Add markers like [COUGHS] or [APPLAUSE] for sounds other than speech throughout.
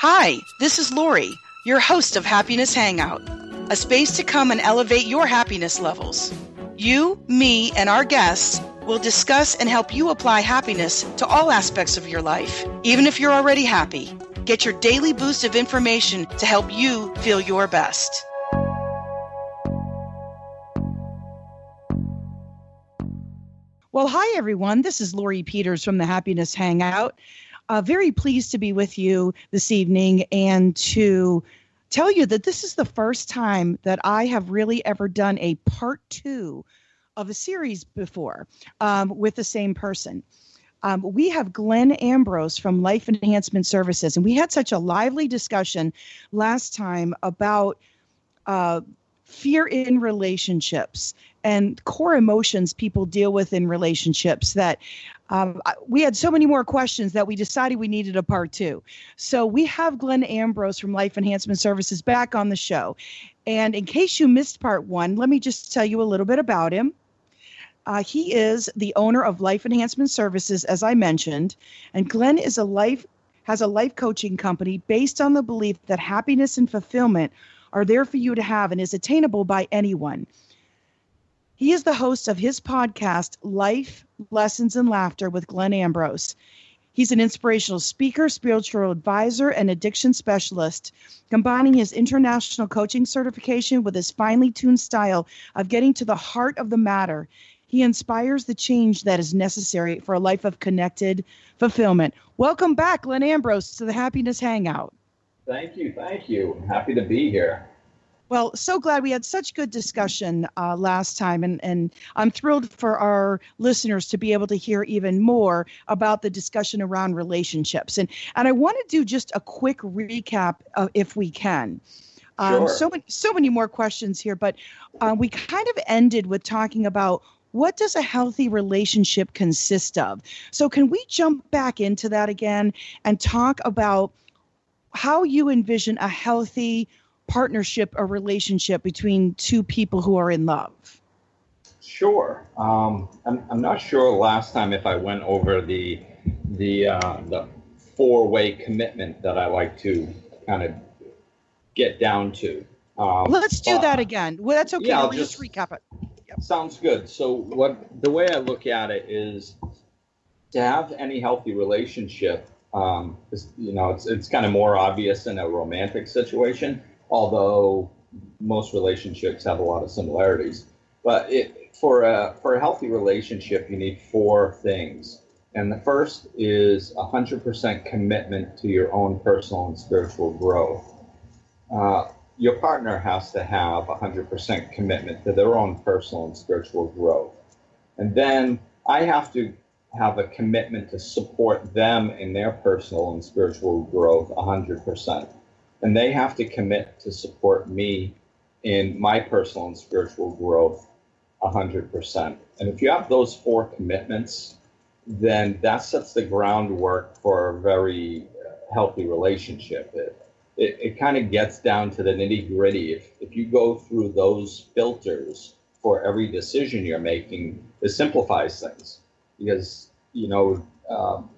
Hi, this is Lori, your host of Happiness Hangout, a space to come and elevate your happiness levels. You, me, and our guests will discuss and help you apply happiness to all aspects of your life, even if you're already happy. Get your daily boost of information to help you feel your best. Well, hi, everyone. This is Lori Peters from the Happiness Hangout. Uh, very pleased to be with you this evening and to tell you that this is the first time that I have really ever done a part two of a series before um, with the same person. Um, we have Glenn Ambrose from Life Enhancement Services, and we had such a lively discussion last time about uh, fear in relationships and core emotions people deal with in relationships that um, we had so many more questions that we decided we needed a part two. So we have Glenn Ambrose from Life Enhancement Services back on the show. And in case you missed part one, let me just tell you a little bit about him. Uh, he is the owner of Life Enhancement Services, as I mentioned, and Glenn is a life has a life coaching company based on the belief that happiness and fulfillment are there for you to have and is attainable by anyone. He is the host of his podcast, Life, Lessons, and Laughter with Glenn Ambrose. He's an inspirational speaker, spiritual advisor, and addiction specialist, combining his international coaching certification with his finely tuned style of getting to the heart of the matter. He inspires the change that is necessary for a life of connected fulfillment. Welcome back, Glenn Ambrose, to the Happiness Hangout. Thank you. Thank you. Happy to be here. Well, so glad we had such good discussion uh, last time, and, and I'm thrilled for our listeners to be able to hear even more about the discussion around relationships. And and I want to do just a quick recap, uh, if we can. Um, sure. So many so many more questions here, but uh, we kind of ended with talking about what does a healthy relationship consist of? So, can we jump back into that again and talk about how you envision a healthy partnership or relationship between two people who are in love? Sure. Um, I'm, I'm not sure last time if I went over the the uh, the four way commitment that I like to kind of get down to. Um, Let's do that again. Well, that's okay. Yeah, I'll just, just recap it. Sounds good. So what the way I look at it is to have any healthy relationship. Um, is, you know, it's it's kind of more obvious in a romantic situation, although most relationships have a lot of similarities. But it, for a for a healthy relationship, you need four things. And the first is 100% commitment to your own personal and spiritual growth. Uh, your partner has to have 100% commitment to their own personal and spiritual growth. And then I have to have a commitment to support them in their personal and spiritual growth 100%. And they have to commit to support me in my personal and spiritual growth 100%. And if you have those four commitments, then that sets the groundwork for a very healthy relationship. It, it, it kind of gets down to the nitty gritty. If, if you go through those filters for every decision you're making, it simplifies things because, you know, um,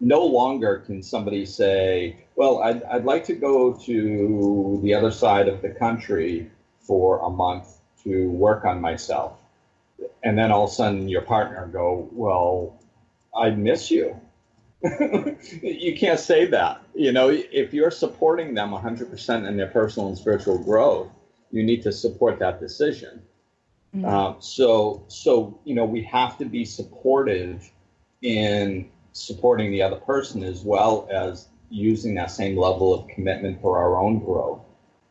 no longer can somebody say, well, I'd, I'd like to go to the other side of the country for a month to work on myself. And then all of a sudden your partner go, well, I miss you. [LAUGHS] you can't say that. You know, if you're supporting them 100% in their personal and spiritual growth, you need to support that decision. Mm-hmm. Uh, so, so you know, we have to be supportive in supporting the other person as well as using that same level of commitment for our own growth.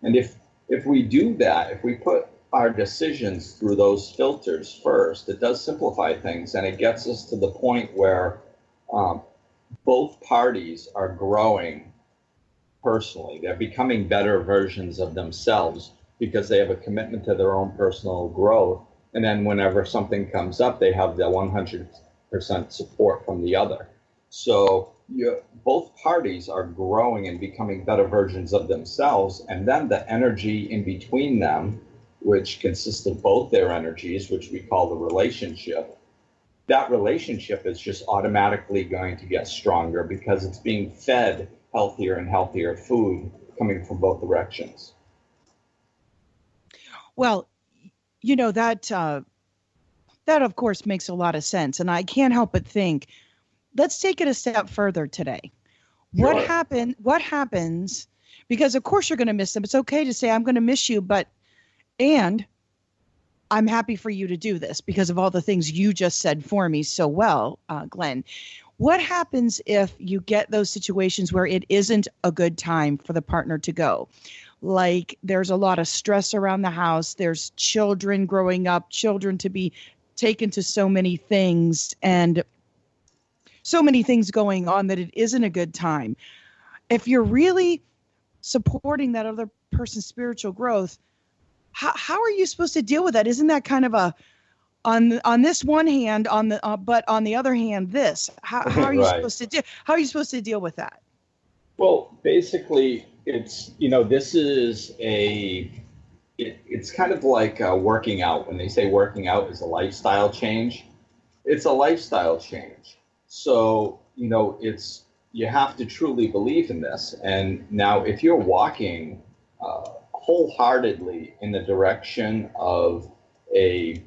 And if if we do that, if we put our decisions through those filters first, it does simplify things and it gets us to the point where um, both parties are growing personally. They're becoming better versions of themselves because they have a commitment to their own personal growth. And then whenever something comes up, they have the 100% support from the other. So you, both parties are growing and becoming better versions of themselves. And then the energy in between them, which consists of both their energies, which we call the relationship, that relationship is just automatically going to get stronger because it's being fed healthier and healthier food coming from both directions. Well, you know that uh, that of course makes a lot of sense, and I can't help but think. Let's take it a step further today. Sure. What happened? What happens? Because of course you're going to miss them. It's okay to say I'm going to miss you, but and I'm happy for you to do this because of all the things you just said for me so well, uh, Glenn. What happens if you get those situations where it isn't a good time for the partner to go? Like there's a lot of stress around the house, there's children growing up, children to be taken to so many things, and so many things going on that it isn't a good time. If you're really supporting that other person's spiritual growth, how, how are you supposed to deal with that? Isn't that kind of a on on this one hand on the uh, but on the other hand this how, how are you right. supposed to do how are you supposed to deal with that well basically it's you know this is a it, it's kind of like uh, working out when they say working out is a lifestyle change it's a lifestyle change so you know it's you have to truly believe in this and now if you're walking uh, wholeheartedly in the direction of a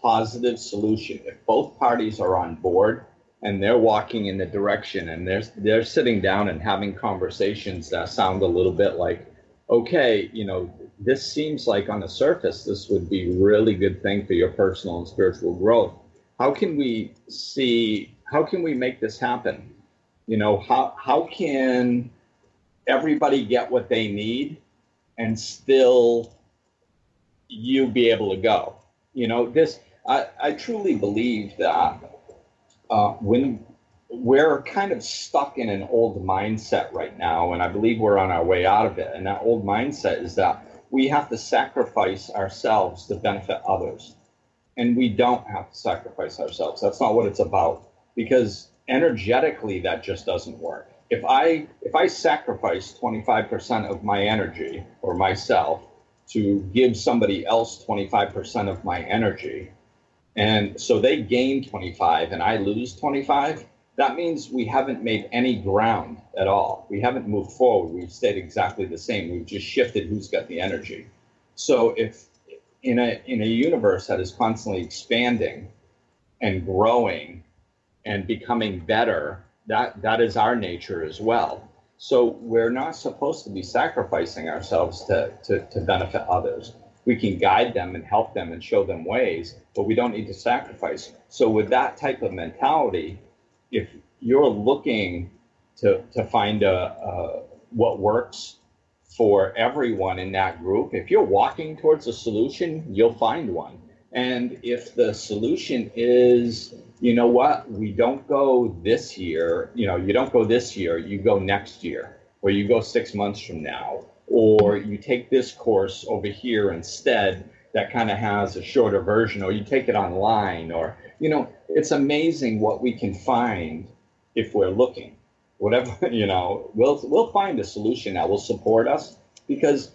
positive solution. If both parties are on board and they're walking in the direction and they're they're sitting down and having conversations that sound a little bit like, okay, you know, this seems like on the surface this would be really good thing for your personal and spiritual growth. How can we see how can we make this happen? You know, how how can everybody get what they need and still you be able to go? You know, this I, I truly believe that uh, when we're kind of stuck in an old mindset right now, and I believe we're on our way out of it. And that old mindset is that we have to sacrifice ourselves to benefit others. And we don't have to sacrifice ourselves. That's not what it's about. Because energetically, that just doesn't work. If I if I sacrifice 25% of my energy or myself to give somebody else 25% of my energy, and so they gain 25 and I lose 25. That means we haven't made any ground at all. We haven't moved forward. We've stayed exactly the same. We've just shifted who's got the energy. So if in a in a universe that is constantly expanding and growing and becoming better, that that is our nature as well. So we're not supposed to be sacrificing ourselves to, to, to benefit others we can guide them and help them and show them ways, but we don't need to sacrifice. So with that type of mentality, if you're looking to to find a, a what works for everyone in that group, if you're walking towards a solution, you'll find one. And if the solution is, you know what, we don't go this year, you know, you don't go this year, you go next year, or you go six months from now, or you take this course over here instead that kind of has a shorter version or you take it online or you know it's amazing what we can find if we're looking. Whatever [LAUGHS] you know we'll we'll find a solution that will support us because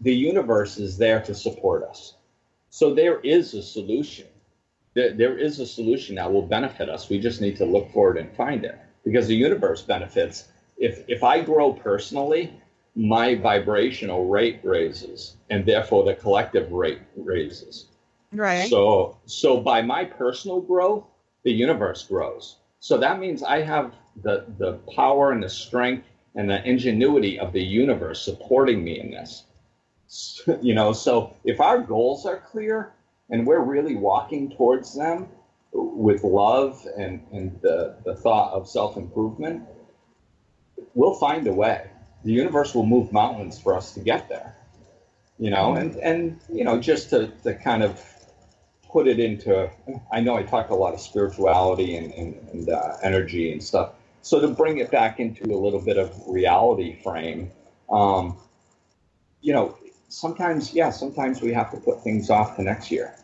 the universe is there to support us. So there is a solution there, there is a solution that will benefit us. We just need to look for it and find it. Because the universe benefits. If if i grow personally my vibrational rate raises and therefore the collective rate raises. Right. So so by my personal growth the universe grows. So that means i have the the power and the strength and the ingenuity of the universe supporting me in this. [LAUGHS] You know so if our goals are clear and we're really walking towards them with love and and the, the thought of self-improvement. We'll find a way. The universe will move mountains for us to get there you know and and you know just to, to kind of put it into i know i talk a lot of spirituality and, and, and uh, energy and stuff. So to bring it back into a little bit of reality frame um, you know sometimes yeah sometimes we have to put things off to next year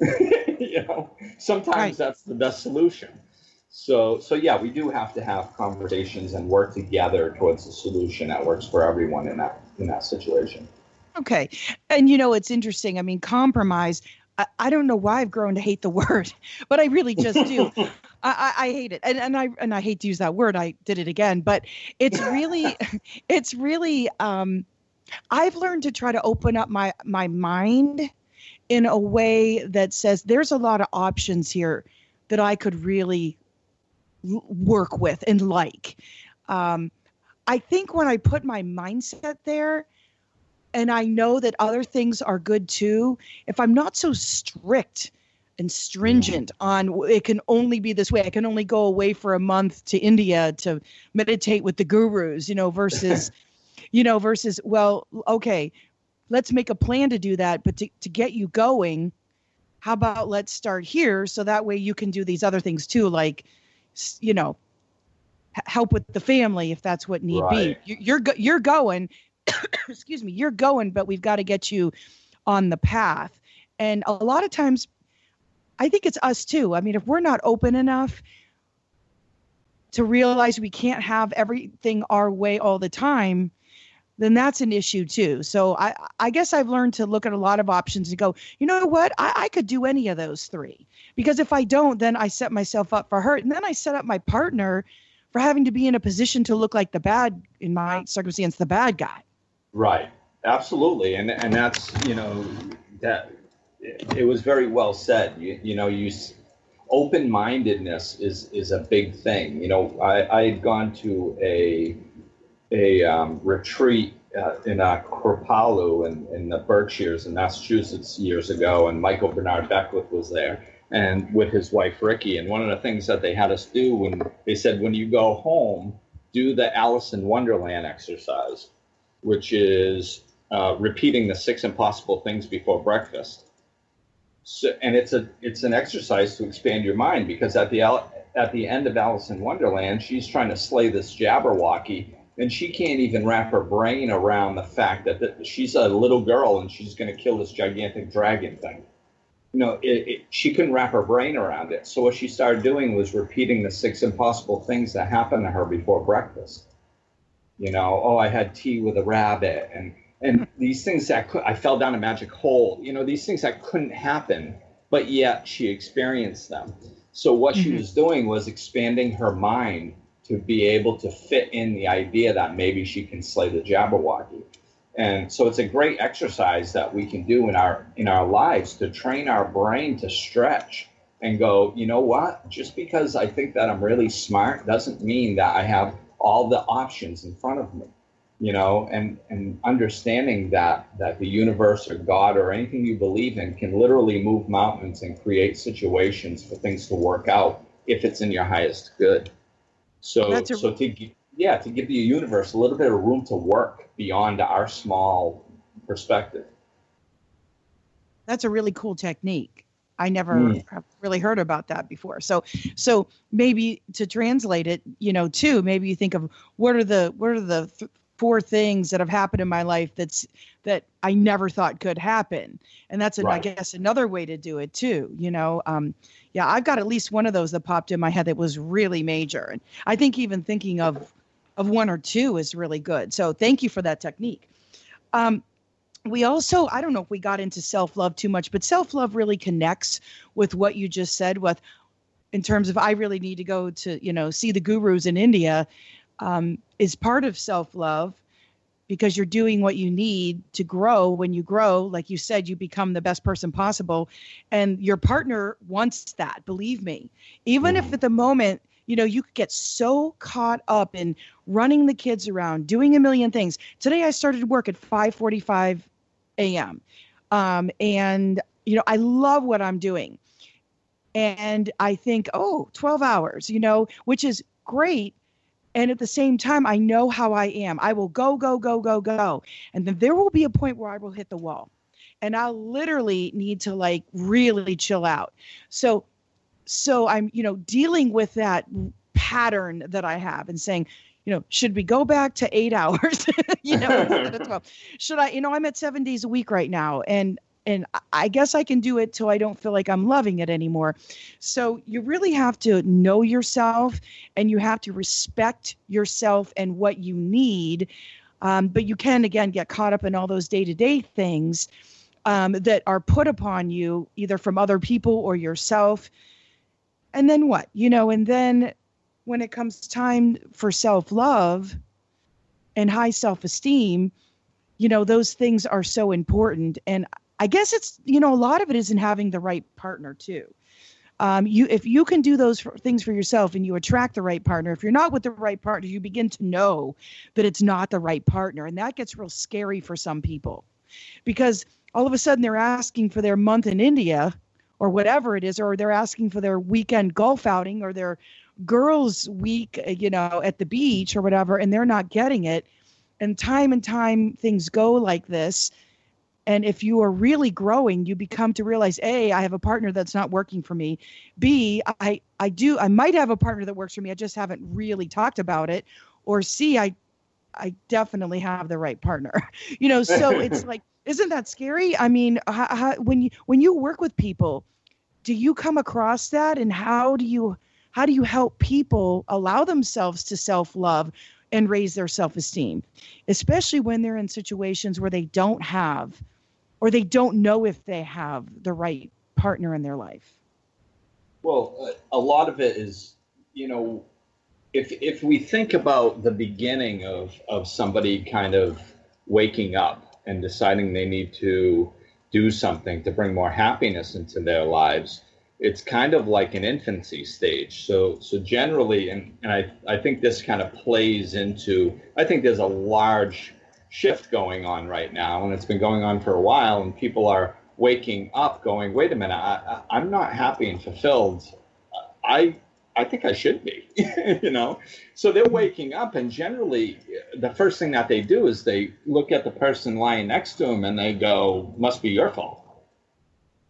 [LAUGHS] you know sometimes right. that's the best solution so, so yeah, we do have to have conversations and work together towards a solution that works for everyone in that in that situation. Okay, and you know it's interesting. I mean, compromise. I, I don't know why I've grown to hate the [LAUGHS] word, but I really just do. [LAUGHS] I, I, hate it, and and I and I hate to use that word. I did it again, but it's really, it's really. Um, I've learned to try to open up my my mind in a way that says there's a lot of options here that I could really work with and like. Um, I think when I put my mindset there, and I know that other things are good too, if I'm not so strict and stringent on it can only be this way, I can only go away for a month to India to meditate with the gurus, you know, versus, [LAUGHS] you know, versus, well, okay, let's make a plan to do that, but to, to get you going, how about let's start here so that way you can do these other things too, like, you know, help with the family if that's what need right. be. You're you're going, [COUGHS] excuse me, you're going, but we've got to get you on the path. And a lot of times, I think it's us too. I mean, if we're not open enough to realize we can't have everything our way all the time, then that's an issue too. So I, I guess I've learned to look at a lot of options and go, you know what, I, I could do any of those three. Because if I don't, then I set myself up for hurt. And then I set up my partner for having to be in a position to look like the bad, in my circumstance, the bad guy. Right. Absolutely. And, and that's, you know, that it, it was very well said. You, you know, you open-mindedness is, is a big thing. You know, I, I had gone to a, a um, retreat uh, in uh, Kripalu in, in the Berkshires in Massachusetts years ago, and Michael Bernard Beckwith was there, and with his wife Rickie. And one of the things that they had us do when they said, when you go home, do the Alice in Wonderland exercise, which is uh, repeating the six impossible things before breakfast. So, and it's a it's an exercise to expand your mind because at the at the end of Alice in Wonderland, she's trying to slay this Jabberwocky and she can't even wrap her brain around the fact that, that she's a little girl and she's going to kill this gigantic dragon thing. You know, it, it, she couldn't wrap her brain around it. So what she started doing was repeating the six impossible things that happened to her before breakfast. You know, oh, I had tea with a rabbit, and and these things that could, I fell down a magic hole. You know, these things that couldn't happen, but yet she experienced them. So what mm-hmm. she was doing was expanding her mind to be able to fit in the idea that maybe she can slay the Jabberwocky. And so it's a great exercise that we can do in our in our lives to train our brain to stretch and go, you know what? Just because I think that I'm really smart doesn't mean that I have all the options in front of me. You know, and and understanding that that the universe or God or anything you believe in can literally move mountains and create situations for things to work out if it's in your highest good. So, a, so to yeah, to give the universe a little bit of room to work beyond our small perspective. That's a really cool technique. I never mm. really heard about that before. So, so maybe to translate it, you know, too, maybe you think of what are the what are the th- four things that have happened in my life that's that I never thought could happen, and that's right. I guess another way to do it too. You know, um, yeah, I've got at least one of those that popped in my head that was really major. And I think even thinking of of one or two is really good. So thank you for that technique. Um, we also, I don't know if we got into self love too much, but self love really connects with what you just said. With in terms of I really need to go to you know see the gurus in India um, is part of self love because you're doing what you need to grow. When you grow, like you said, you become the best person possible. And your partner wants that, believe me. Even if at the moment, you know, you get so caught up in running the kids around, doing a million things. Today I started work at 5:45 a.m. Um, and you know, I love what I'm doing. And I think, oh, 12 hours, you know, which is great and at the same time, I know how I am. I will go, go, go, go, go. And then there will be a point where I will hit the wall. And I'll literally need to like really chill out. So, so I'm, you know, dealing with that pattern that I have and saying, you know, should we go back to eight [LAUGHS] hours? [LAUGHS] you know, should I, you know, I'm at seven days a week right now. And and I guess I can do it till I don't feel like I'm loving it anymore. So you really have to know yourself and you have to respect yourself and what you need. Um, but you can, again, get caught up in all those day to day things um, that are put upon you either from other people or yourself. and then what you know and then when it comes time for self-love and high self-esteem you know those things are so important and i guess it's you know a lot of it is in having the right partner too. Um, you if you can do those things for yourself and you attract the right partner if you're not with the right partner you begin to know that it's not the right partner. And that gets real scary for some people because all of a sudden they're asking for their month in india or whatever it is or they're asking for their weekend golf outing or their girls week you know at the beach or whatever and they're not getting it. And time and time things go like this and if you are really growing, you become to realize A, I have a partner that's not working for me. B, I, I do, I might have a partner that works for me. I just haven't really talked about it. Or C, I, I definitely have the right partner. [LAUGHS] you know, so it's [LAUGHS] like, isn't that scary? I mean, how, how, when you when you work with people, do you come across that, and how do you how do you help people allow themselves to self love and raise their self esteem, especially when they're in situations where they don't have or they don't know if they have the right partner in their life? Well, a lot of it is, you know, if if we think about the beginning of of somebody kind of waking up and deciding they need to do something to bring more happiness into their lives, it's kind of like an infancy stage. So so generally, and, and I, I think this kind of plays into I think there's a large shift going on right now, and it's been going on for a while, and people are waking up, going, "Wait a minute, I, I'm not happy and fulfilled. I I think I should be," [LAUGHS] you know. So they're mm-hmm. waking up, and generally, uh, the first thing that they do is they look at the person lying next to them, and they go, "Must be your fault."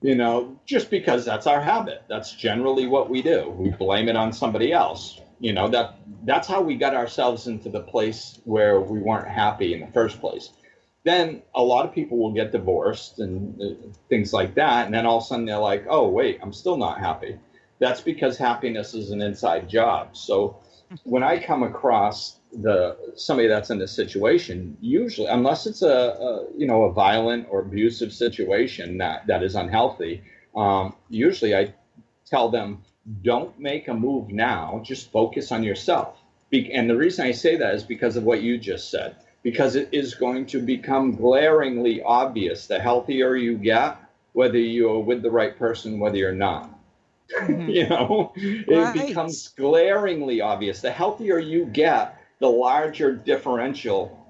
You know, just because that's our habit. That's generally what we do. We blame it on somebody else you know that that's how we got ourselves into the place where we weren't happy in the first place. Then a lot of people will get divorced and uh, things like that and then all of a sudden they're like oh wait i'm still not happy. That's because happiness is an inside job. So when i come across the somebody that's in this situation usually unless it's a, a you know a violent or abusive situation that that is unhealthy um, usually i tell them don't make a move now. Just focus on yourself. And the reason I say that is because of what you just said, because it is going to become glaringly obvious the healthier you get, whether you're with the right person, whether you're not. Mm-hmm. [LAUGHS] you know, right. it becomes glaringly obvious. The healthier you get, the larger differential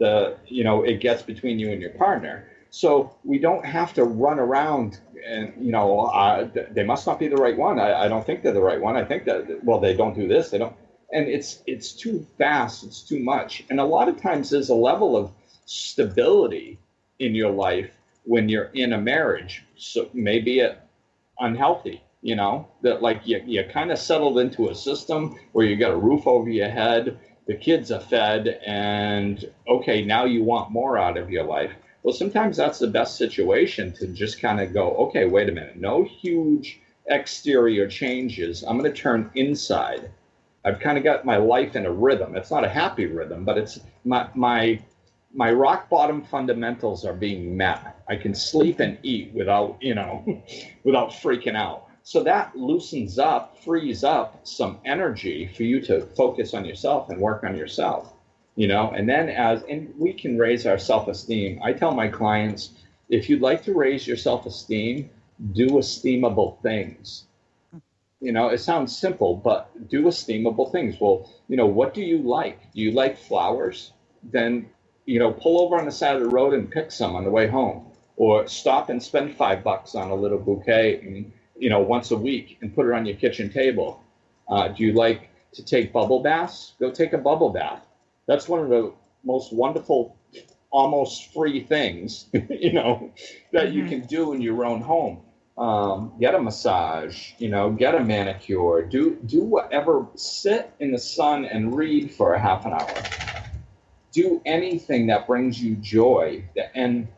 the you know it gets between you and your partner. So we don't have to run around and you know uh, they must not be the right one. I, I don't think they're the right one. I think that well they don't do this. They don't, and it's it's too fast. It's too much. And a lot of times there's a level of stability in your life when you're in a marriage. So maybe it unhealthy. You know that like you you kind of settled into a system where you got a roof over your head. The kids are fed, and okay, now you want more out of your life well, sometimes that's the best situation to just kind of go, okay, wait a minute, no huge exterior changes. I'm going to turn inside. I've kind of got my life in a rhythm. It's not a happy rhythm, but it's my my my rock bottom fundamentals are being met. I can sleep and eat without, you know, [LAUGHS] without freaking out. So that loosens up, frees up some energy for you to focus on yourself and work on yourself you know and then as and we can raise our self-esteem. I tell my clients if you'd like to raise your self-esteem do esteemable things. You know it sounds simple but do esteemable things. Well you know what do you like? Do you like flowers? Then you know pull over on the side of the road and pick some on the way home. Or stop and spend five bucks on a little bouquet and you know once a week and put it on your kitchen table. Uh, do you like to take bubble baths? Go take a bubble bath that's one of the most wonderful almost free things [LAUGHS] you know that mm-hmm. you can do in your own home um, get a massage you know get a manicure do do whatever sit in the sun and read for a half an hour do anything that brings you joy and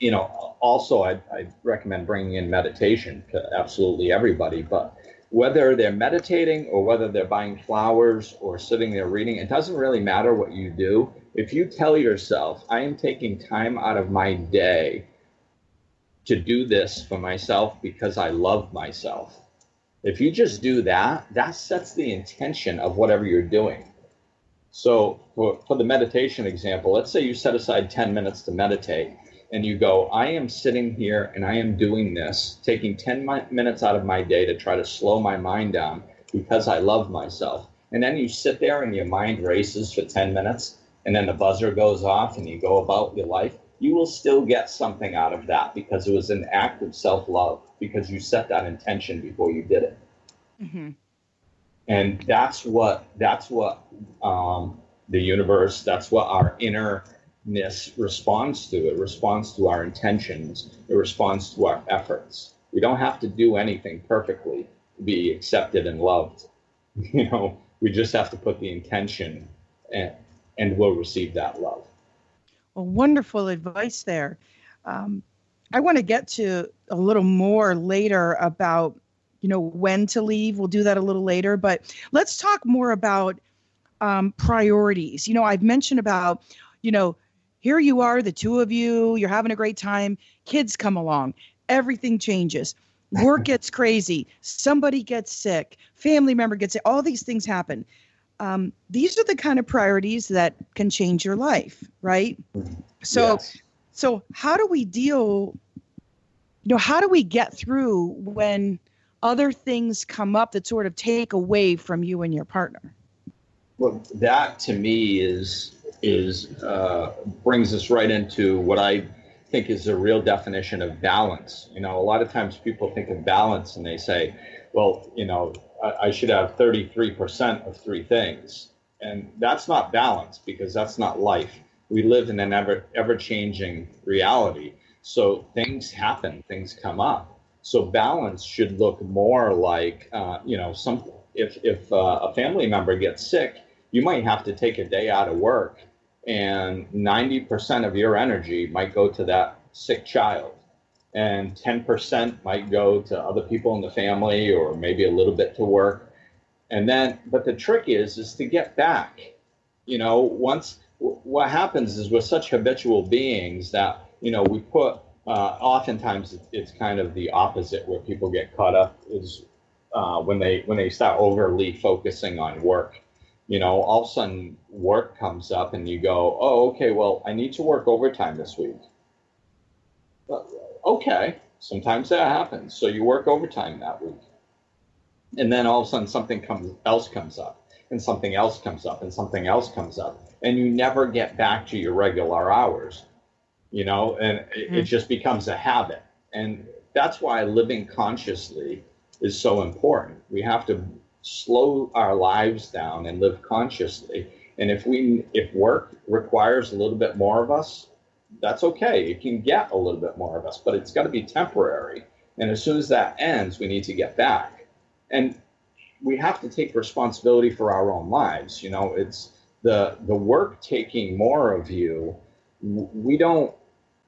you know also i i recommend bringing in meditation to absolutely everybody but whether they're meditating or whether they're buying flowers or sitting there reading, it doesn't really matter what you do. If you tell yourself, I am taking time out of my day to do this for myself because I love myself, If you just do that, that sets the intention of whatever you're doing. So, for, for the meditation example, let's say you set aside 10 minutes to meditate and you go, I am sitting here and I am doing this, taking 10 mi- minutes out of my day to try to slow my mind down because I love myself. And then you sit there and your mind races for 10 minutes and then the buzzer goes off and you go about your life. You will still get something out of that because it was an act of self love because you set that intention before you did it. Mm-hmm. And that's what that's what um, the universe, that's what our inner responds to. It responds to our intentions. It responds to our efforts. We don't have to do anything perfectly to be accepted and loved. [LAUGHS] You know, we just have to put the intention and, and we'll receive that love. Well, wonderful advice there. Um, I want to get to a little more later about, you know, when to leave. We'll do that a little later, but let's talk more about um, priorities. You know, I've mentioned about, you know, here you are, the two of you, you're having a great time. Kids come along, everything changes. Work [LAUGHS] gets crazy. Somebody gets sick. Family member gets sick. All these things happen. Um, these are the kind of priorities that can change your life, right? So, yes. so how do we deal? You know, how do we get through when other things come up that sort of take away from you and your partner? Well, that to me is is uh, brings us right into what I think is a real definition of balance. You know, a lot of times people think of balance and they say, well, you know, I, I should have 33% of three things. And that's not balance because that's not life. We live in an ever ever changing reality. So things happen, things come up. So balance should look more like, uh, you know, some if if uh, a family member gets sick, you might have to take a day out of work and 90% of your energy might go to that sick child. And 10% might go to other people in the family or maybe a little bit to work. And then but the trick is is to get back. You know once what happens is we're such habitual beings that you know we put uh, oftentimes it's kind of the opposite where people get caught up is uh, when they when they start overly focusing on work you know, all of a sudden work comes up and you go, oh, okay, well, I need to work overtime this week. But, okay, sometimes that happens. So you work overtime that week. And then all of a sudden something comes else comes up and something else comes up and something else comes up. And you never get back to your regular hours, you know, and mm-hmm. it, it just becomes a habit. And that's why living consciously is so important. We have to slow our lives down and live consciously. And if we if work requires a little bit more of us, that's okay. It can get a little bit more of us, but it's got to be temporary. And as soon as that ends, we need to get back. And we have to take responsibility for our own lives. You know, it's the the work taking more of you. We don't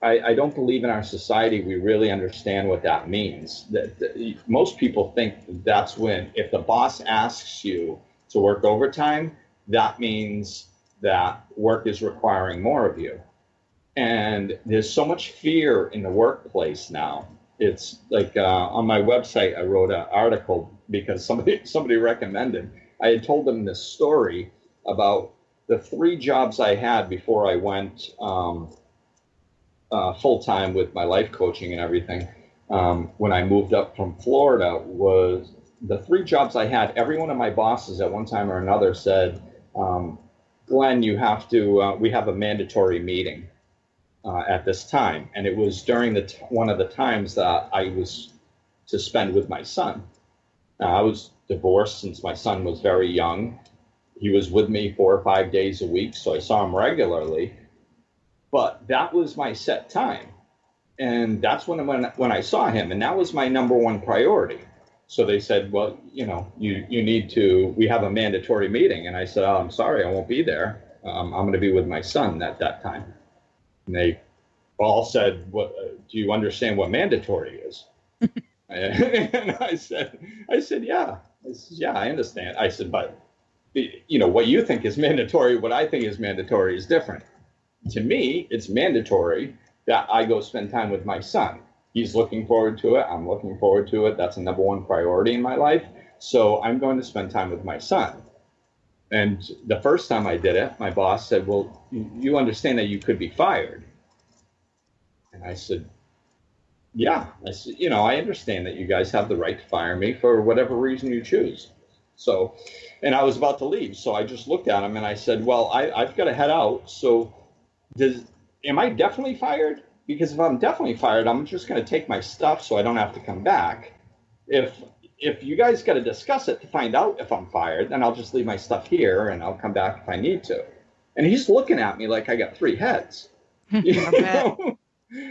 I, I, don't believe in our society we really understand what that means. That, that, most people think that's when if the boss asks you to work overtime, that means that work is requiring more of you. And there's so much fear in the workplace now. It's like uh, on my website, I wrote an article because somebody [LAUGHS] somebody recommended. I had told them this story about the three jobs I had before I went. Um, uh, full time with my life coaching and everything um, when I moved up from Florida was the three jobs I had. Every one of my bosses at one time or another said, um, "Glenn, you have to. Uh, we have a mandatory meeting uh, at this time," and it was during the t- one of the times that I was to spend with my son. Now, I was divorced since my son was very young. He was with me four or five days a week, so I saw him regularly but that was my set time. And that's when, when, when I saw him. And that was my number one priority. So they said, well, you know, you, you need to, we have a mandatory meeting. And I said, oh, I'm sorry, I won't be there. Um, I'm going to be with my son at that time. And they all said, what, uh, do you understand what mandatory is? [LAUGHS] and I said, I said, yeah, I said, yeah, I understand. I said, but you know, what you think is mandatory, what I think is mandatory is different to me, it's mandatory that I go spend time with my son. He's looking forward to it. I'm looking forward to it. That's a number one priority in my life. So I'm going to spend time with my son. And the first time I did it, my boss said, Well, you understand that you could be fired. And I said, Yeah. I said, You know, I understand that you guys have the right to fire me for whatever reason you choose. So, and I was about to leave. So I just looked at him and I said, Well, I, I've got to head out. So, does, am I definitely fired? Because if I'm definitely fired, I'm just going to take my stuff so I don't have to come back. If if you guys got to discuss it to find out if I'm fired, then I'll just leave my stuff here and I'll come back if I need to. And he's looking at me like I got three heads. [LAUGHS]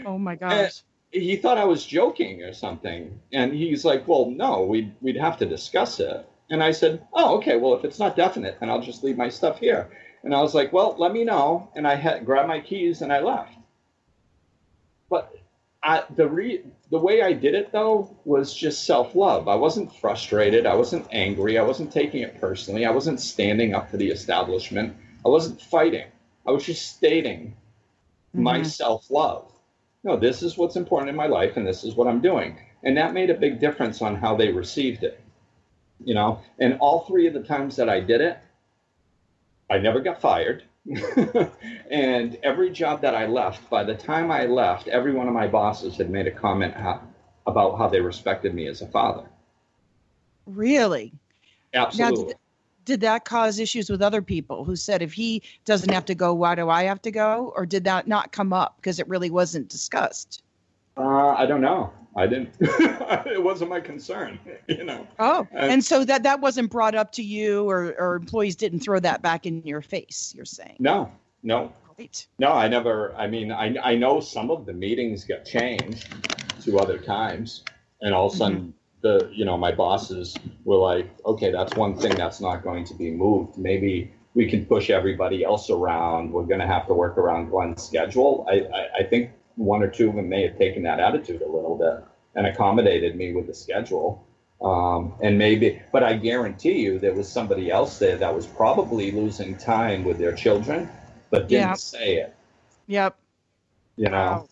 oh my gosh. And he thought I was joking or something. And he's like, well, no, we'd, we'd have to discuss it. And I said, oh, okay, well, if it's not definite, then I'll just leave my stuff here. And I was like, well, let me know. And I had grabbed my keys and I left. But I, the re, the way I did it though was just self love. I wasn't frustrated. I wasn't angry. I wasn't taking it personally. I wasn't standing up for the establishment. I wasn't fighting. I was just stating mm-hmm. my self love. No, this is what's important in my life, and this is what I'm doing. And that made a big difference on how they received it. You know, and all three of the times that I did it, I never got fired. [LAUGHS] and every job that I left, by the time I left, every one of my bosses had made a comment how, about how they respected me as a father. Really? Absolutely. Now, did, did that cause issues with other people who said, if he doesn't have to go, why do I have to go? Or did that not come up because it really wasn't discussed? Uh, I don't know. I didn't. [LAUGHS] it wasn't my concern, [LAUGHS] you know. Oh, and, and, so that that wasn't brought up to you, or or employees didn't throw that back in your face. You're saying? No, no. Great. No, I never. I mean, I I know some of the meetings got changed to other times, and all of a sudden. Mm-hmm. The you know my bosses were like, okay, that's one thing that's not going to be moved. Maybe we can push everybody else around. We're going to have to work around Glenn's schedule. I, I, I think one or two of them may have taken that attitude a little bit and accommodated me with the schedule. Um, and maybe, but I guarantee you there was somebody else there that was probably losing time with their children, but didn't yep. say it. Yep. You know, wow.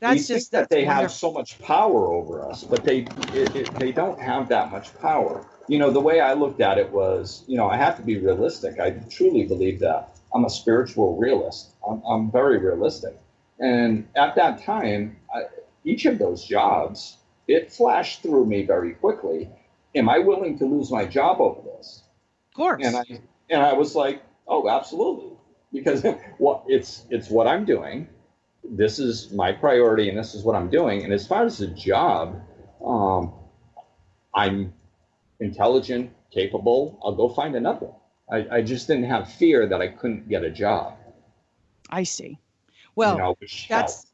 that's just that they wonderful. have so much power over us, but they it, it, they don't have that much power. You know, the way I looked at it was, you know, I have to be realistic. I truly believe that. I'm a spiritual realist. I'm, I'm very realistic. And at that time, I, each of those jobs, it flashed through me very quickly. Am I willing to lose my job over this? Of course. And I and I was like, oh, absolutely, because [LAUGHS] what it's it's what I'm doing. This is my priority, and this is what I'm doing. And as far as the job, um, I'm intelligent, capable. I'll go find another. I, I just didn't have fear that I couldn't get a job. I see. Well, you know, that's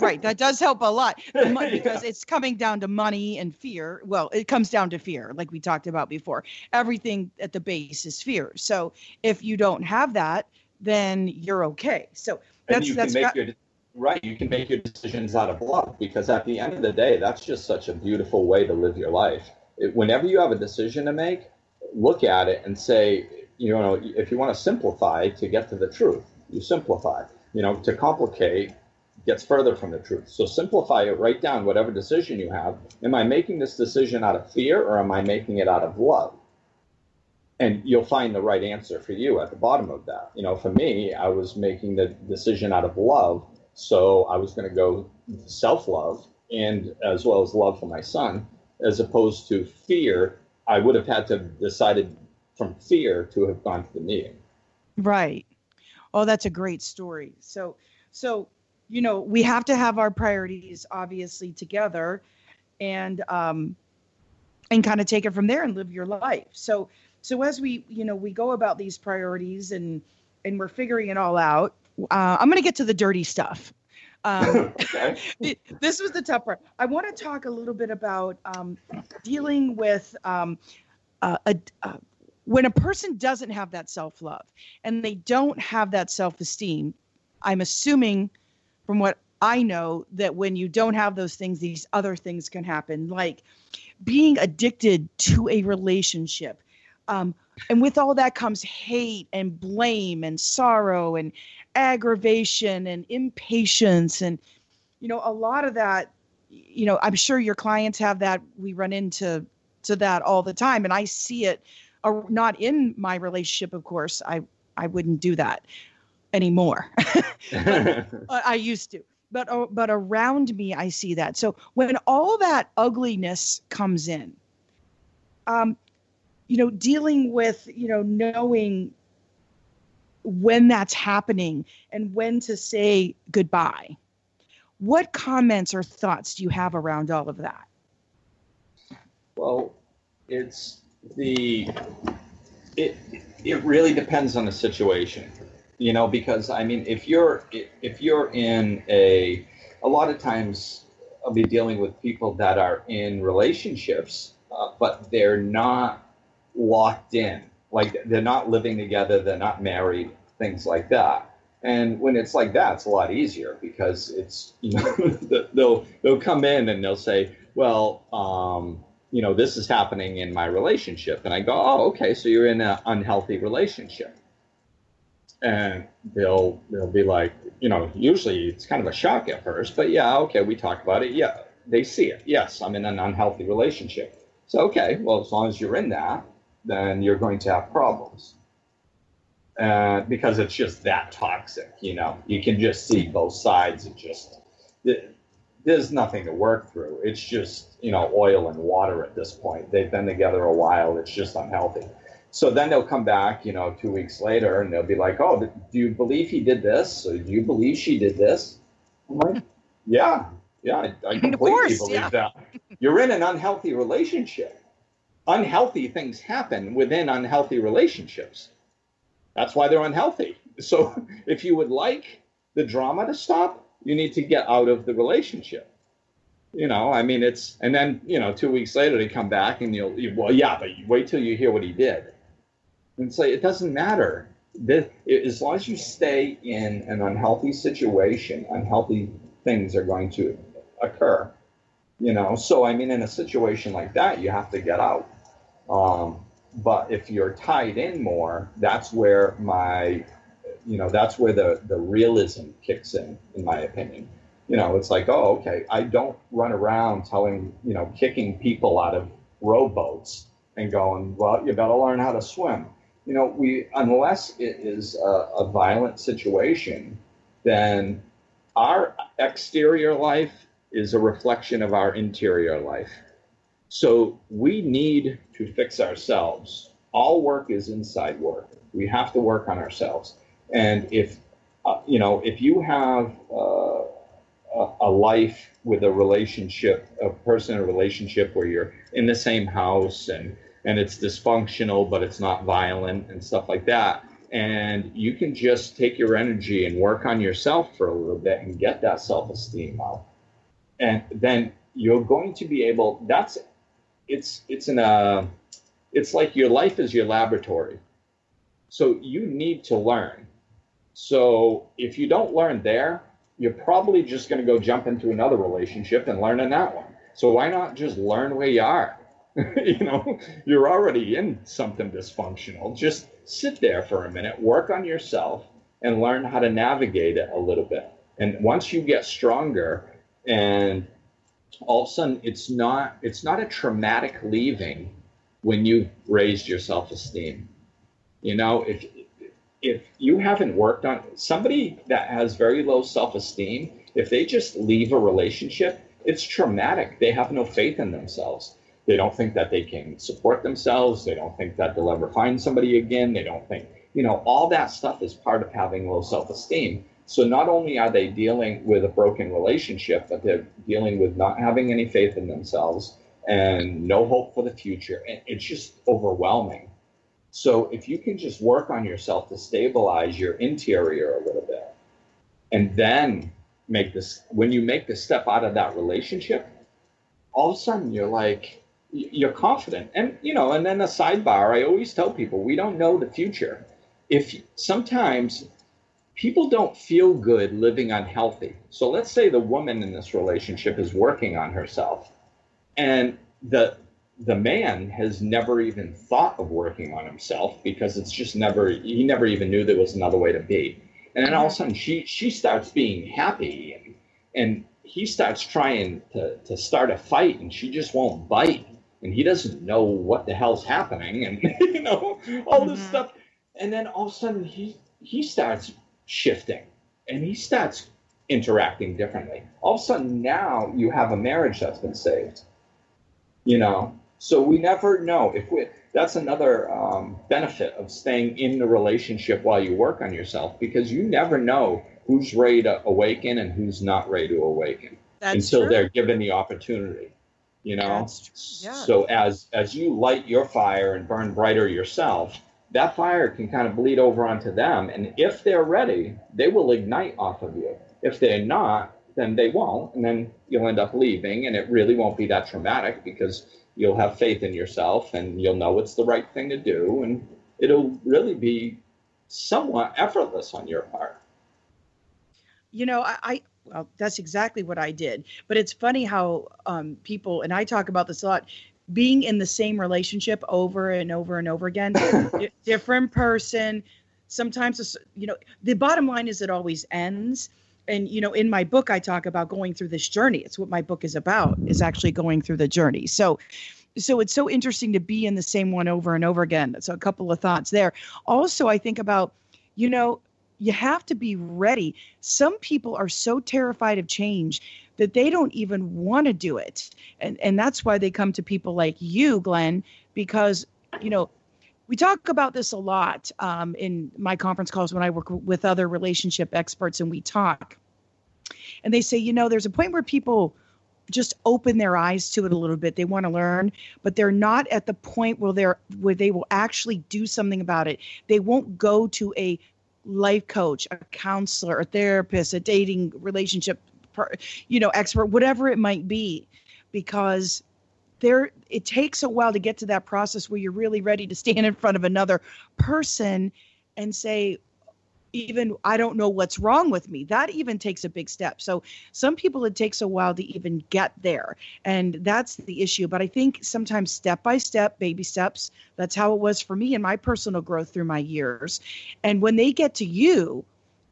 right. That does help a lot [LAUGHS] because yeah. it's coming down to money and fear. Well, it comes down to fear, like we talked about before. Everything at the base is fear. So if you don't have that, then you're okay. So that's that's got, your, right. You can make your decisions out of love because at the end of the day, that's just such a beautiful way to live your life. It, whenever you have a decision to make, look at it and say, you know, if you want to simplify to get to the truth, you simplify you know, to complicate gets further from the truth. So simplify it, write down whatever decision you have. Am I making this decision out of fear or am I making it out of love? And you'll find the right answer for you at the bottom of that. You know, for me, I was making the decision out of love. So I was going to go self love and as well as love for my son, as opposed to fear. I would have had to have decided from fear to have gone to the meeting. Right. Oh, that's a great story. So, so you know, we have to have our priorities obviously together, and um, and kind of take it from there and live your life. So, so as we you know we go about these priorities and and we're figuring it all out. Uh, I'm going to get to the dirty stuff. Um, [LAUGHS] [LAUGHS] this was the tough part. I want to talk a little bit about um, dealing with um, uh, a, a, when a person doesn't have that self love and they don't have that self esteem, I'm assuming from what I know that when you don't have those things, these other things can happen, like being addicted to a relationship. Um, and with all that comes hate and blame and sorrow and aggravation and impatience. And, you know, a lot of that, you know i'm sure your clients have that we run into to that all the time and i see it uh, not in my relationship of course i i wouldn't do that anymore. [LAUGHS] I used to. But uh, but around me i see that. So when all that ugliness comes in um you know dealing with you know knowing when that's happening and when to say goodbye what comments or thoughts do you have around all of that? Well it's the it it really depends on the situation you know because i mean if you're if you're in a a lot of times i'll be dealing with people that are in relationships uh, but they're not locked in. Like they're not living together they're not married things like that. And when it's like that it's a lot easier because it's [LAUGHS] you know they'll they'll come in and they'll say well um, you know this is happening in my relationship and i go oh okay so you're in an unhealthy relationship and they'll they'll be like, you know, usually it's kind of a shock at first, but yeah, okay, we talk about it. Yeah, they see it. Yes, I'm in an unhealthy relationship. So okay, well, as long as you're in that, then you're going to have problems. Uh, because it's just that toxic, you know. You can just see both sides. It just there's nothing to work through. It's just you know oil and water at this point. They've been together a while. It's just unhealthy. So then they'll come back, you know, two weeks later, and they'll be like, "Oh, do you believe he did this? Or do you believe she did this?" I'm like, "Yeah, yeah, I, I [LAUGHS] completely course, believe yeah. that. You're in an unhealthy relationship. Unhealthy things happen within unhealthy relationships. That's why they're unhealthy. So [LAUGHS] if you would like the drama to stop, you need to get out of the relationship." you know i mean it's and then you know two weeks later they come back and you'll you, well yeah but wait till you hear what he did and say it doesn't matter. This, as long as you stay in an unhealthy situation, unhealthy things are going to occur. You know, so I mean, in a situation like that, you have to get out. Um, but if you're tied in more, that's where my, you know, that's where the the realism kicks in, in my opinion. You know, it's like, oh, okay, I don't run around telling, you know, kicking people out of rowboats and going, well, you better learn how to swim you know, we unless it is a, a violent situation, then our exterior life is a reflection of our interior life. So we need to fix ourselves. All work is inside work. We have to work on ourselves. And if uh, you know, if you have uh, a, life with a relationship, a person in a relationship where you're in the same house and and it's dysfunctional, but it's not violent and stuff like that. And you can just take your energy and work on yourself for a little bit and get that self esteem out. And then you're going to be able, that's, it's, it's in a, it's like your life is your laboratory. So you need to learn. So if you don't learn there, you're probably just going to go jump into another relationship and learn in that one. So why not just learn where you are? [LAUGHS] you know, you're already in something dysfunctional. Just sit there for a minute, work on yourself, and learn how to navigate it a little bit. And once you get stronger, and all of a sudden, it's not it's not a traumatic leaving when you've raised your self-esteem. You know, if if you haven't worked on somebody that has very low self-esteem, if they just leave a relationship, it's traumatic. They have no faith in themselves they don't think that they can support themselves. They don't think that they'll ever find somebody again. They don't think, you know, all that stuff is part of having low self esteem. So not only are they dealing with a broken relationship, but they're dealing with not having any faith in themselves and no hope for the future. And it's just overwhelming. So if you can just work on yourself to stabilize your interior a little bit, and then make this, when you make the step out of that relationship, all of a sudden you're like, you're confident. And, you know, and then a sidebar, I always tell people we don't know the future. If sometimes people don't feel good living unhealthy. So let's say the woman in this relationship is working on herself and the the man has never even thought of working on himself because it's just never he never even knew there was another way to be. And then all of a sudden she she starts being happy and and he starts trying to, to start a fight and she just won't bite and he doesn't know what the hell's happening and [LAUGHS] you know all this mm-hmm. stuff and then all of a sudden he he starts shifting and he starts interacting differently all of a sudden now you have a marriage that's been saved you know so we never know if we that's another um, benefit of staying in the relationship while you work on yourself because you never know who's ready to awaken and who's not ready to awaken That's until true. they're given the opportunity you know yeah. so as as you light your fire and burn brighter yourself that fire can kind of bleed over onto them and if they're ready they will ignite off of you if they're not then they won't and then you'll end up leaving and it really won't be that traumatic because you'll have faith in yourself and you'll know it's the right thing to do and it'll really be somewhat effortless on your part you know, I, I well, that's exactly what I did. But it's funny how um, people, and I talk about this a lot, being in the same relationship over and over and over again, [LAUGHS] different person. Sometimes, you know, the bottom line is it always ends. And, you know, in my book, I talk about going through this journey. It's what my book is about, is actually going through the journey. So, so it's so interesting to be in the same one over and over again. So a couple of thoughts there. Also, I think about, you know, you have to be ready. Some people are so terrified of change that they don't even want to do it. And and that's why they come to people like you, Glenn, because you know, we talk about this a lot um, in my conference calls when I work with other relationship experts and we talk. And they say, you know, there's a point where people just open their eyes to it a little bit. They want to learn, but they're not at the point where they're where they will actually do something about it. They won't go to a life coach, a counselor, a therapist, a dating relationship, you know, expert, whatever it might be, because there it takes a while to get to that process where you're really ready to stand in front of another person and say, even I don't know what's wrong with me. That even takes a big step. So some people it takes a while to even get there. And that's the issue. But I think sometimes step by step, baby steps, that's how it was for me in my personal growth through my years. And when they get to you,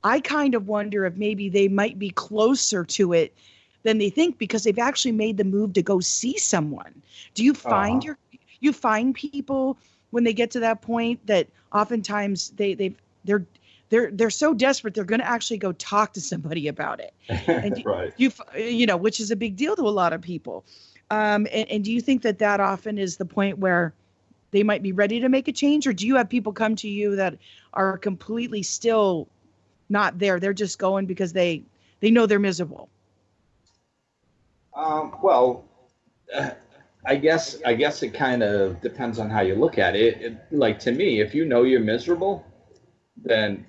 I kind of wonder if maybe they might be closer to it than they think because they've actually made the move to go see someone. Do you find uh-huh. your you find people when they get to that point that oftentimes they they've they're they're they're so desperate they're going to actually go talk to somebody about it? And [LAUGHS] right. you you know which is a big deal to a lot of people. Um, and, and do you think that that often is the point where they might be ready to make a change? Or do you have people come to you that are completely still not there? They're just going because they they know they're miserable um, well uh, I guess I guess it kind of depends on how you look at it. it. Like to me, if you know you're miserable, then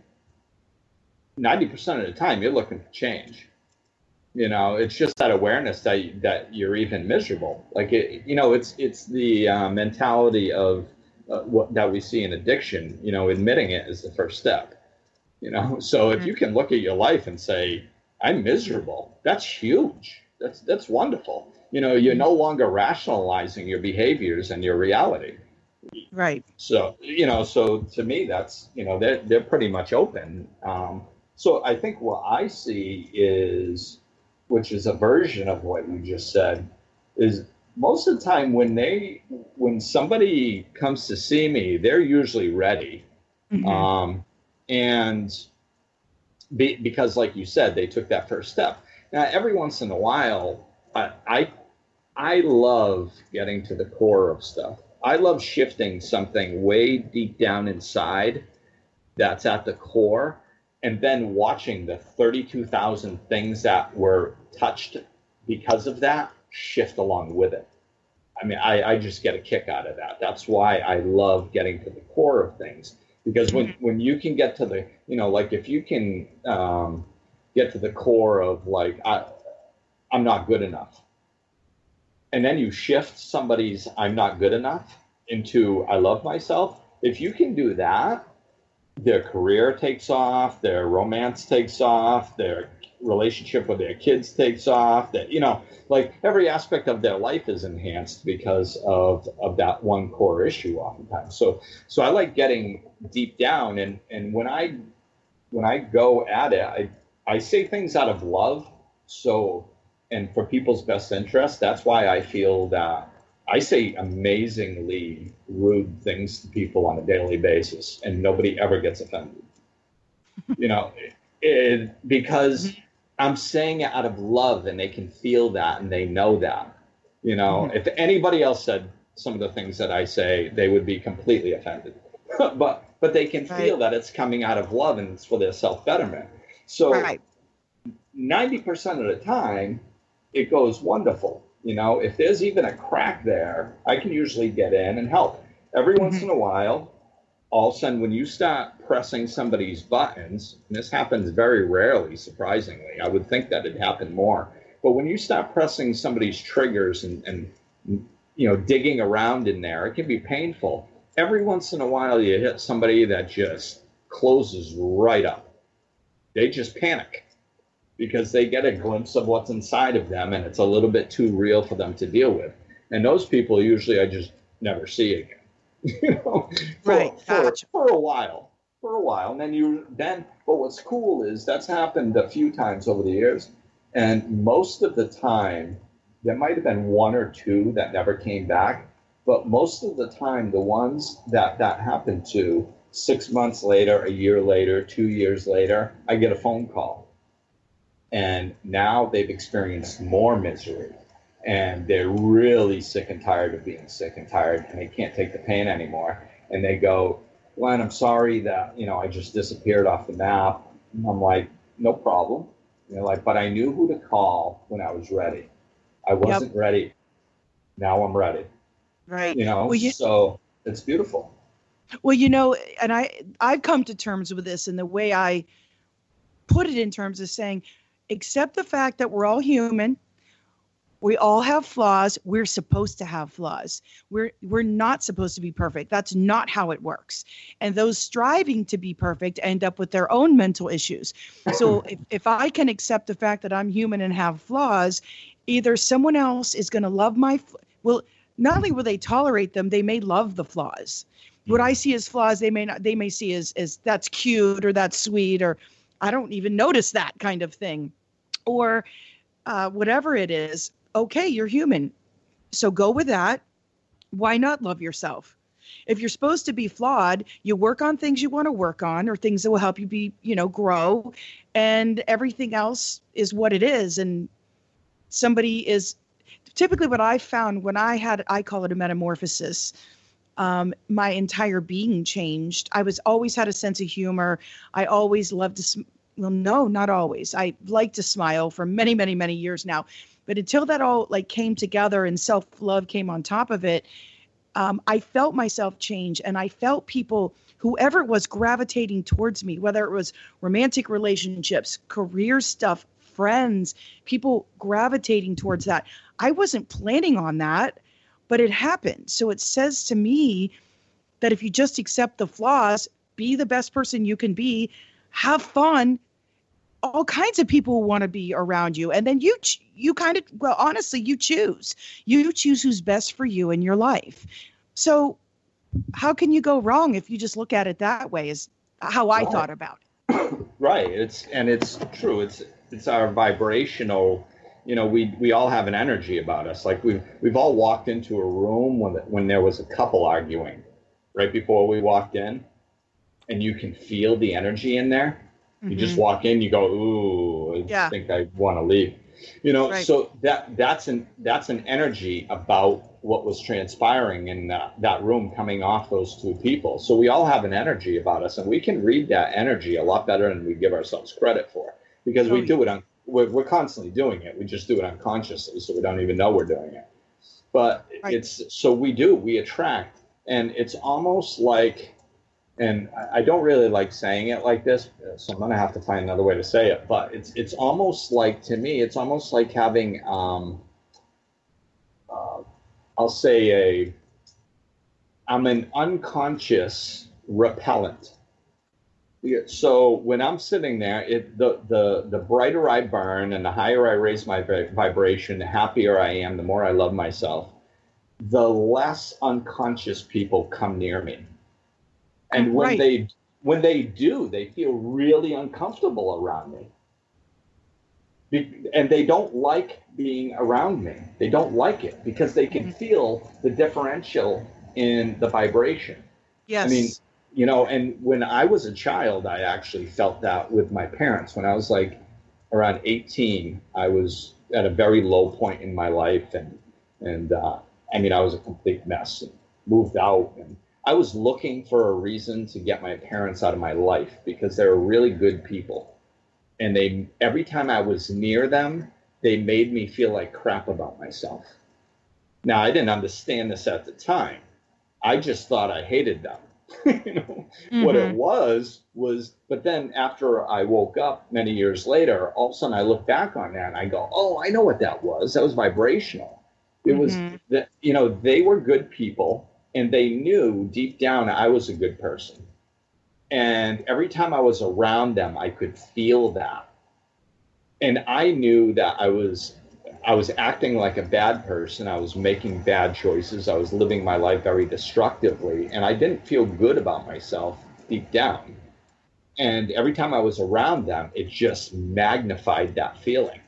90% of the time you're looking for change you know it's just that awareness that you, that you're even miserable like it you know it's it's the uh, mentality of uh, what that we see in addiction you know admitting it is the first step you know [LAUGHS] so if you can look at your life and say i'm miserable that's huge that's that's wonderful you know you're no longer rationalizing your behaviors and your reality right so you know so to me that's you know they're, they're pretty much open um, so I think what I see is, which is a version of what you just said, is most of the time when they when somebody comes to see me, they're usually ready. Mm-hmm. Um, and be, because, like you said, they took that first step. Now, every once in a while, I, I I love getting to the core of stuff. I love shifting something way deep down inside that's at the core and then watching the 32,000 things that were touched because of that shift along with it. I mean, I, I just get a kick out of that. That's why I love getting to the core of things because when, mm-hmm. when you can get to the, you know, like if you can um, get to the core of like, I, I'm not good enough. And then you shift somebody's I'm not good enough into I love myself. If you can do that, their career takes off, their romance takes off, their relationship with their kids takes off that you know like every aspect of their life is enhanced because of of that one core issue oftentimes so so i like getting deep down and and when i when i go at it i i say things out of love so and for people's best interest. That's why I feel that I say amazingly rude things to people on a daily basis, and nobody ever gets offended. you know, it, because mm-hmm. I'm saying it out of love, and they can feel that, and they know that. You know, mm-hmm. if anybody else said some of the things that I say, they would be completely offended. [LAUGHS] but but they can right. feel that it's coming out of love and it's for their self betterment. So right. 90% of the time, it goes wonderful. You know, if there's even a crack there, I can usually get in and help. Every mm-hmm. once in a while, all of a sudden, when you start pressing somebody's buttons, and this happens very rarely, surprisingly, I would think that it happened more. But when you start pressing somebody's triggers and, and you know digging around in there, it can be painful. Every once in a while, you hit somebody that just closes right up. They just panic because they get a glimpse of what's inside of them and it's a little bit too real for them to deal with. And those people usually I just never see again. [LAUGHS] you know, for, right. For, for a while. For a while. And then you then but what's cool is that's happened a few times over the years. And most of the time, there might have been one or two that never came back. But most of the time, the ones that that happened to, six months later, a year later, two years later, I get a phone call. And now they've experienced more misery. And they're really sick and tired of being sick and tired and they can't take the pain anymore. And they go glenn i'm sorry that you know i just disappeared off the map. And i'm like no problem. You know like but i knew who to call when i was ready. I wasn't yep. ready. Now i'm ready. Right. You know well, you, so it's beautiful well you know and i i've come to terms with this and the way i put it in terms of saying accept the fact that we're all human. We all have flaws. We're supposed to have flaws. We're we're not supposed to be perfect. That's not how it works. And those striving to be perfect end up with their own mental issues. So [CLEARS THROAT] if, if I can accept the fact that I'm human and have flaws, either someone else is going to love my well, not only will they tolerate them, they may love the flaws. What I see as flaws, they may not they may see as as that's cute or that's sweet or I don't even notice that kind of thing or uh, whatever it is, okay, you're human. So go with that. Why not love yourself? If you're supposed to be flawed, you work on things you want to work on or things that will help you be, you know, grow, and everything else is what it is. And somebody is typically what I found when I had, I call it a metamorphosis. Um, my entire being changed. I was always had a sense of humor. I always loved to well no not always. I like to smile for many many many years now. But until that all like came together and self-love came on top of it um, i felt myself change. And i felt people whoever was gravitating towards me whether it was romantic relationships career stuff friends people gravitating towards that. I wasn't planning on that but it happened. So it says to me that if you just accept the flaws be the best person you can be have fun all kinds of people want to be around you. And then you you kind of well honestly you choose. You choose who's best for you in your life. So how can you go wrong if you just look at it that way is how i right. thought about it. [COUGHS] Right. It's and it's true. It's it's our vibrational you know we we all have an energy about us like we've we've all walked into a room when when there was a couple arguing right before we walked in and you can feel the energy in there. Mm-hmm. You just mm-hmm. walk in, you go, ooh, I yeah. think I want to leave. You know, right. so that that's an that's an energy about what was transpiring in that, that room coming off those two people. So we all have an energy about us, and we can read that energy a lot better than we give ourselves credit for because oh, we do it on we're, we're constantly doing it. We just do it unconsciously, so we don't even know we're doing it. But right. it's so we do we attract, and it's almost like and I don't really like saying it like this, so I'm gonna have to find another way to say it. But it's it's almost like to me, it's almost like having um, uh, I'll say a I'm an unconscious repellent. So when I'm sitting there, it the the the brighter I burn and the higher I raise my vibration, the happier I am, the more I love myself. The less unconscious people come near me and when right. they when they do, they feel really uncomfortable around me. and they don't like being around me. They don't like it because they can mm-hmm. feel the differential in the vibration. Yes. I mean, you know, and when I was a child, I actually felt that with my parents. When I was like around 18, I was at a very low point in my life, and and uh, I mean, I was a complete mess and moved out, and I was looking for a reason to get my parents out of my life because they were really good people, and they every time I was near them, they made me feel like crap about myself. Now I didn't understand this at the time. I just thought I hated them [LAUGHS] you know mm-hmm. what it mm-hmm. was was but then after i woke up many years later all of a sudden i look back on that and i go oh i know what that was that was vibrational it mm-hmm. was that you know they were good people and they knew deep down i was a good person and every time i was around them i could feel that and i knew that i was I was acting like a bad person. I was making bad choices. I was living my life very destructively, and I didn't feel good about myself deep down. And every time I was around them, it just magnified that feeling.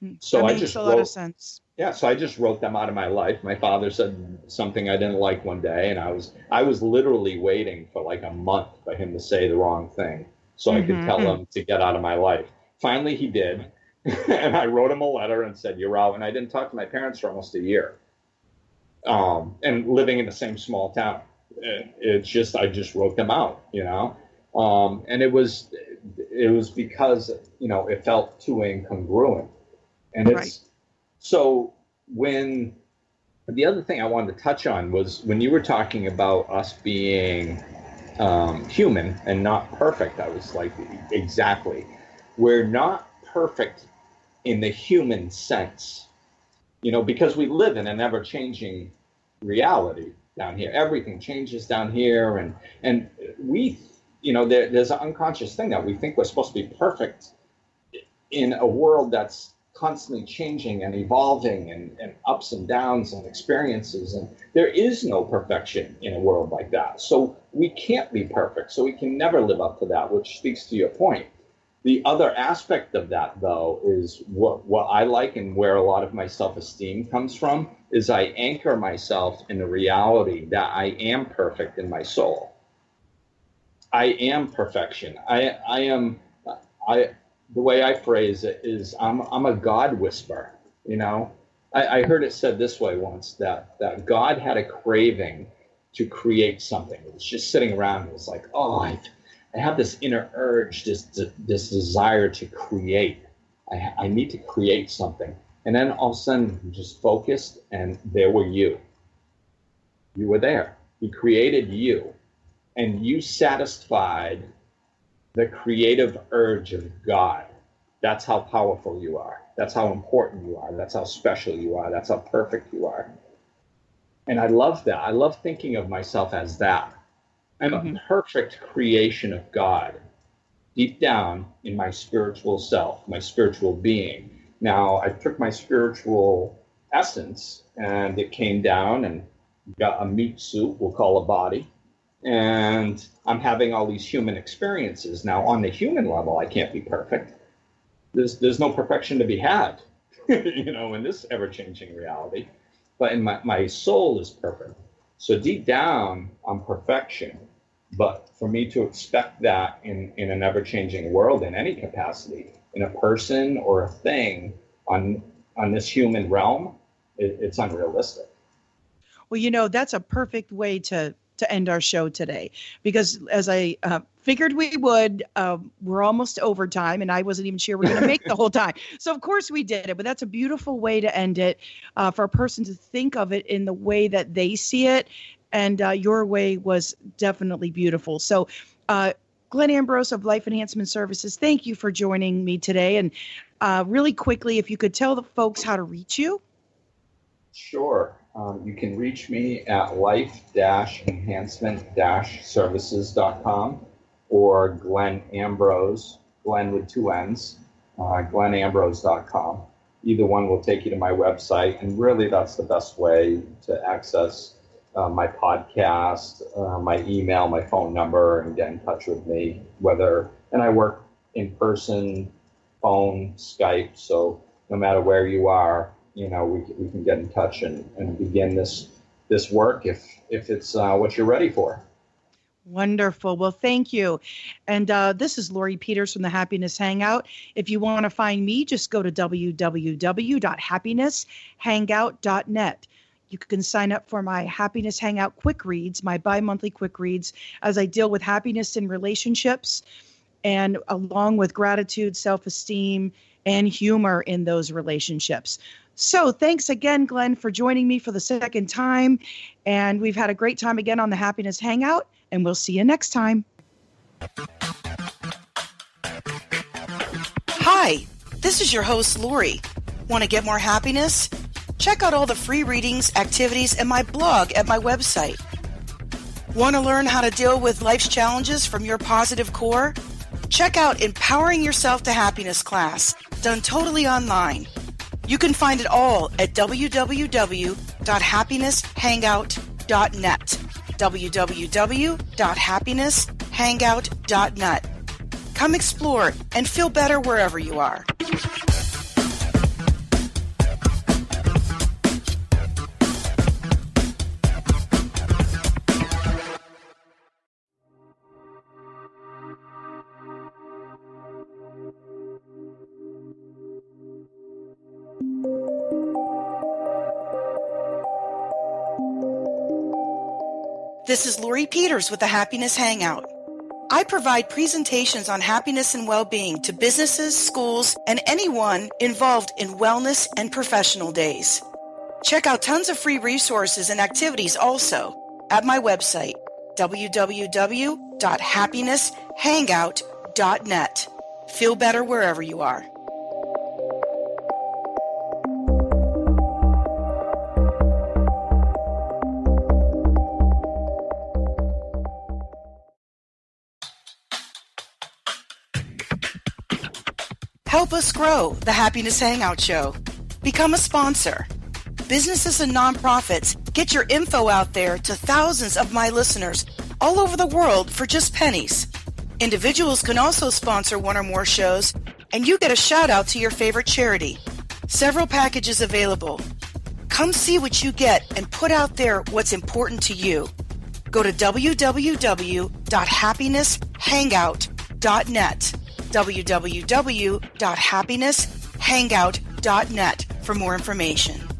Hmm. So that I just a lot wrote, of sense. Yeah, so I just wrote them out of my life. My father said something I didn't like one day, and I was I was literally waiting for like a month for him to say the wrong thing so mm-hmm. I could tell mm-hmm. him to get out of my life. Finally, he did [LAUGHS] and I wrote him a letter and said, You're out. And I didn't talk to my parents for almost a year. Um, and living in the same small town. it's just, I just wrote them out, you know? Um, and it was, it was because, you know, it felt too incongruent. And it's, right. so when, the other thing I wanted to touch on was when you were talking about us being um, human and not perfect, I was like, exactly. We're not perfect in the human sense. You know, because we live in an ever changing reality down here. Everything changes down here, and and we, you know, there, there's an unconscious thing that we think we're supposed to be perfect in a world that's constantly changing and evolving and, and ups and downs and experiences and there is no perfection in a world like that so we can't be perfect so we can never live up to that which speaks to your point the other aspect of that, though, is what, what I like and where a lot of my self esteem comes from is I anchor myself in the reality that I am perfect in my soul. I am perfection. I, I am, I, the way I phrase it is I'm, I'm a God whisper, you know? I, I heard it said this way once that, that God had a craving to create something. It was just sitting around. It was like, oh, I, I have this inner urge, this this desire to create. I, I need to create something, and then all of a sudden, you just focused, and there were you. You were there. He created you, and you satisfied the creative urge of God. That's how powerful you are. That's how important you are. That's how special you are. That's how perfect you are. And I love that. I love thinking of myself as that. I'm mm-hmm. a perfect creation of God deep down in my spiritual self, my spiritual being. Now, I took my spiritual essence and it came down and got a meat suit, we'll call a body. And I'm having all these human experiences. Now, on the human level, I can't be perfect. There's, there's no perfection to be had, [LAUGHS] you know, in this ever changing reality. But in my, my soul is perfect. So deep down, I'm perfection. But for me to expect that in, in an ever changing world in any capacity, in a person or a thing on on this human realm, it, it's unrealistic. Well, you know, that's a perfect way to to end our show today because as I uh, figured we would, uh, we're almost overtime and I wasn't even sure we are going to make the whole time. So, of course, we did it, but that's a beautiful way to end it uh, for a person to think of it in the way that they see it and uh, your way was definitely beautiful. So, uh, Glenn Ambrose of Life Enhancement Services, thank you for joining me today. And uh, really quickly, if you could tell the folks how to reach you. Sure. Um, you can reach me at life-enhancement-services.com or Glenn Ambrose, Glenn with two N's, uh, glennambrose.com. Either one will take you to my website, and really that's the best way to access uh, my podcast, uh, my email, my phone number, and get in touch with me. Whether and I work in person phone, Skype. So no matter where you are, you know, we, we can get in touch and, and begin this this work if if it's uh, what you're ready for. Wonderful. Well, thank you. And uh, this is Lori Peters from the Happiness Hangout. If you want to find me, just go to www.happinesshangout.net. You can sign up for my Happiness Hangout quick reads, my bi monthly quick reads, as I deal with happiness in relationships and along with gratitude, self esteem, and humor in those relationships. So, thanks again, Glenn, for joining me for the second time. And we've had a great time again on the Happiness Hangout, and we'll see you next time. Hi, this is your host, Lori. Want to get more happiness? Check out all the free readings, activities, and my blog at my website. Want to learn how to deal with life's challenges from your positive core? Check out Empowering Yourself to Happiness class, done totally online. You can find it all at www.happinesshangout.net. www.happinesshangout.net. Come explore and feel better wherever you are. This is Lori Peters with the Happiness Hangout. I provide presentations on happiness and well-being to businesses, schools, and anyone involved in wellness and professional days. Check out tons of free resources and activities also at my website, www.happinesshangout.net. Feel better wherever you are. Help us grow the Happiness Hangout Show. Become a sponsor. Businesses and nonprofits, get your info out there to thousands of my listeners all over the world for just pennies. Individuals can also sponsor one or more shows, and you get a shout out to your favorite charity. Several packages available. Come see what you get and put out there what's important to you. Go to www.happinesshangout.net www.happinesshangout.net for more information.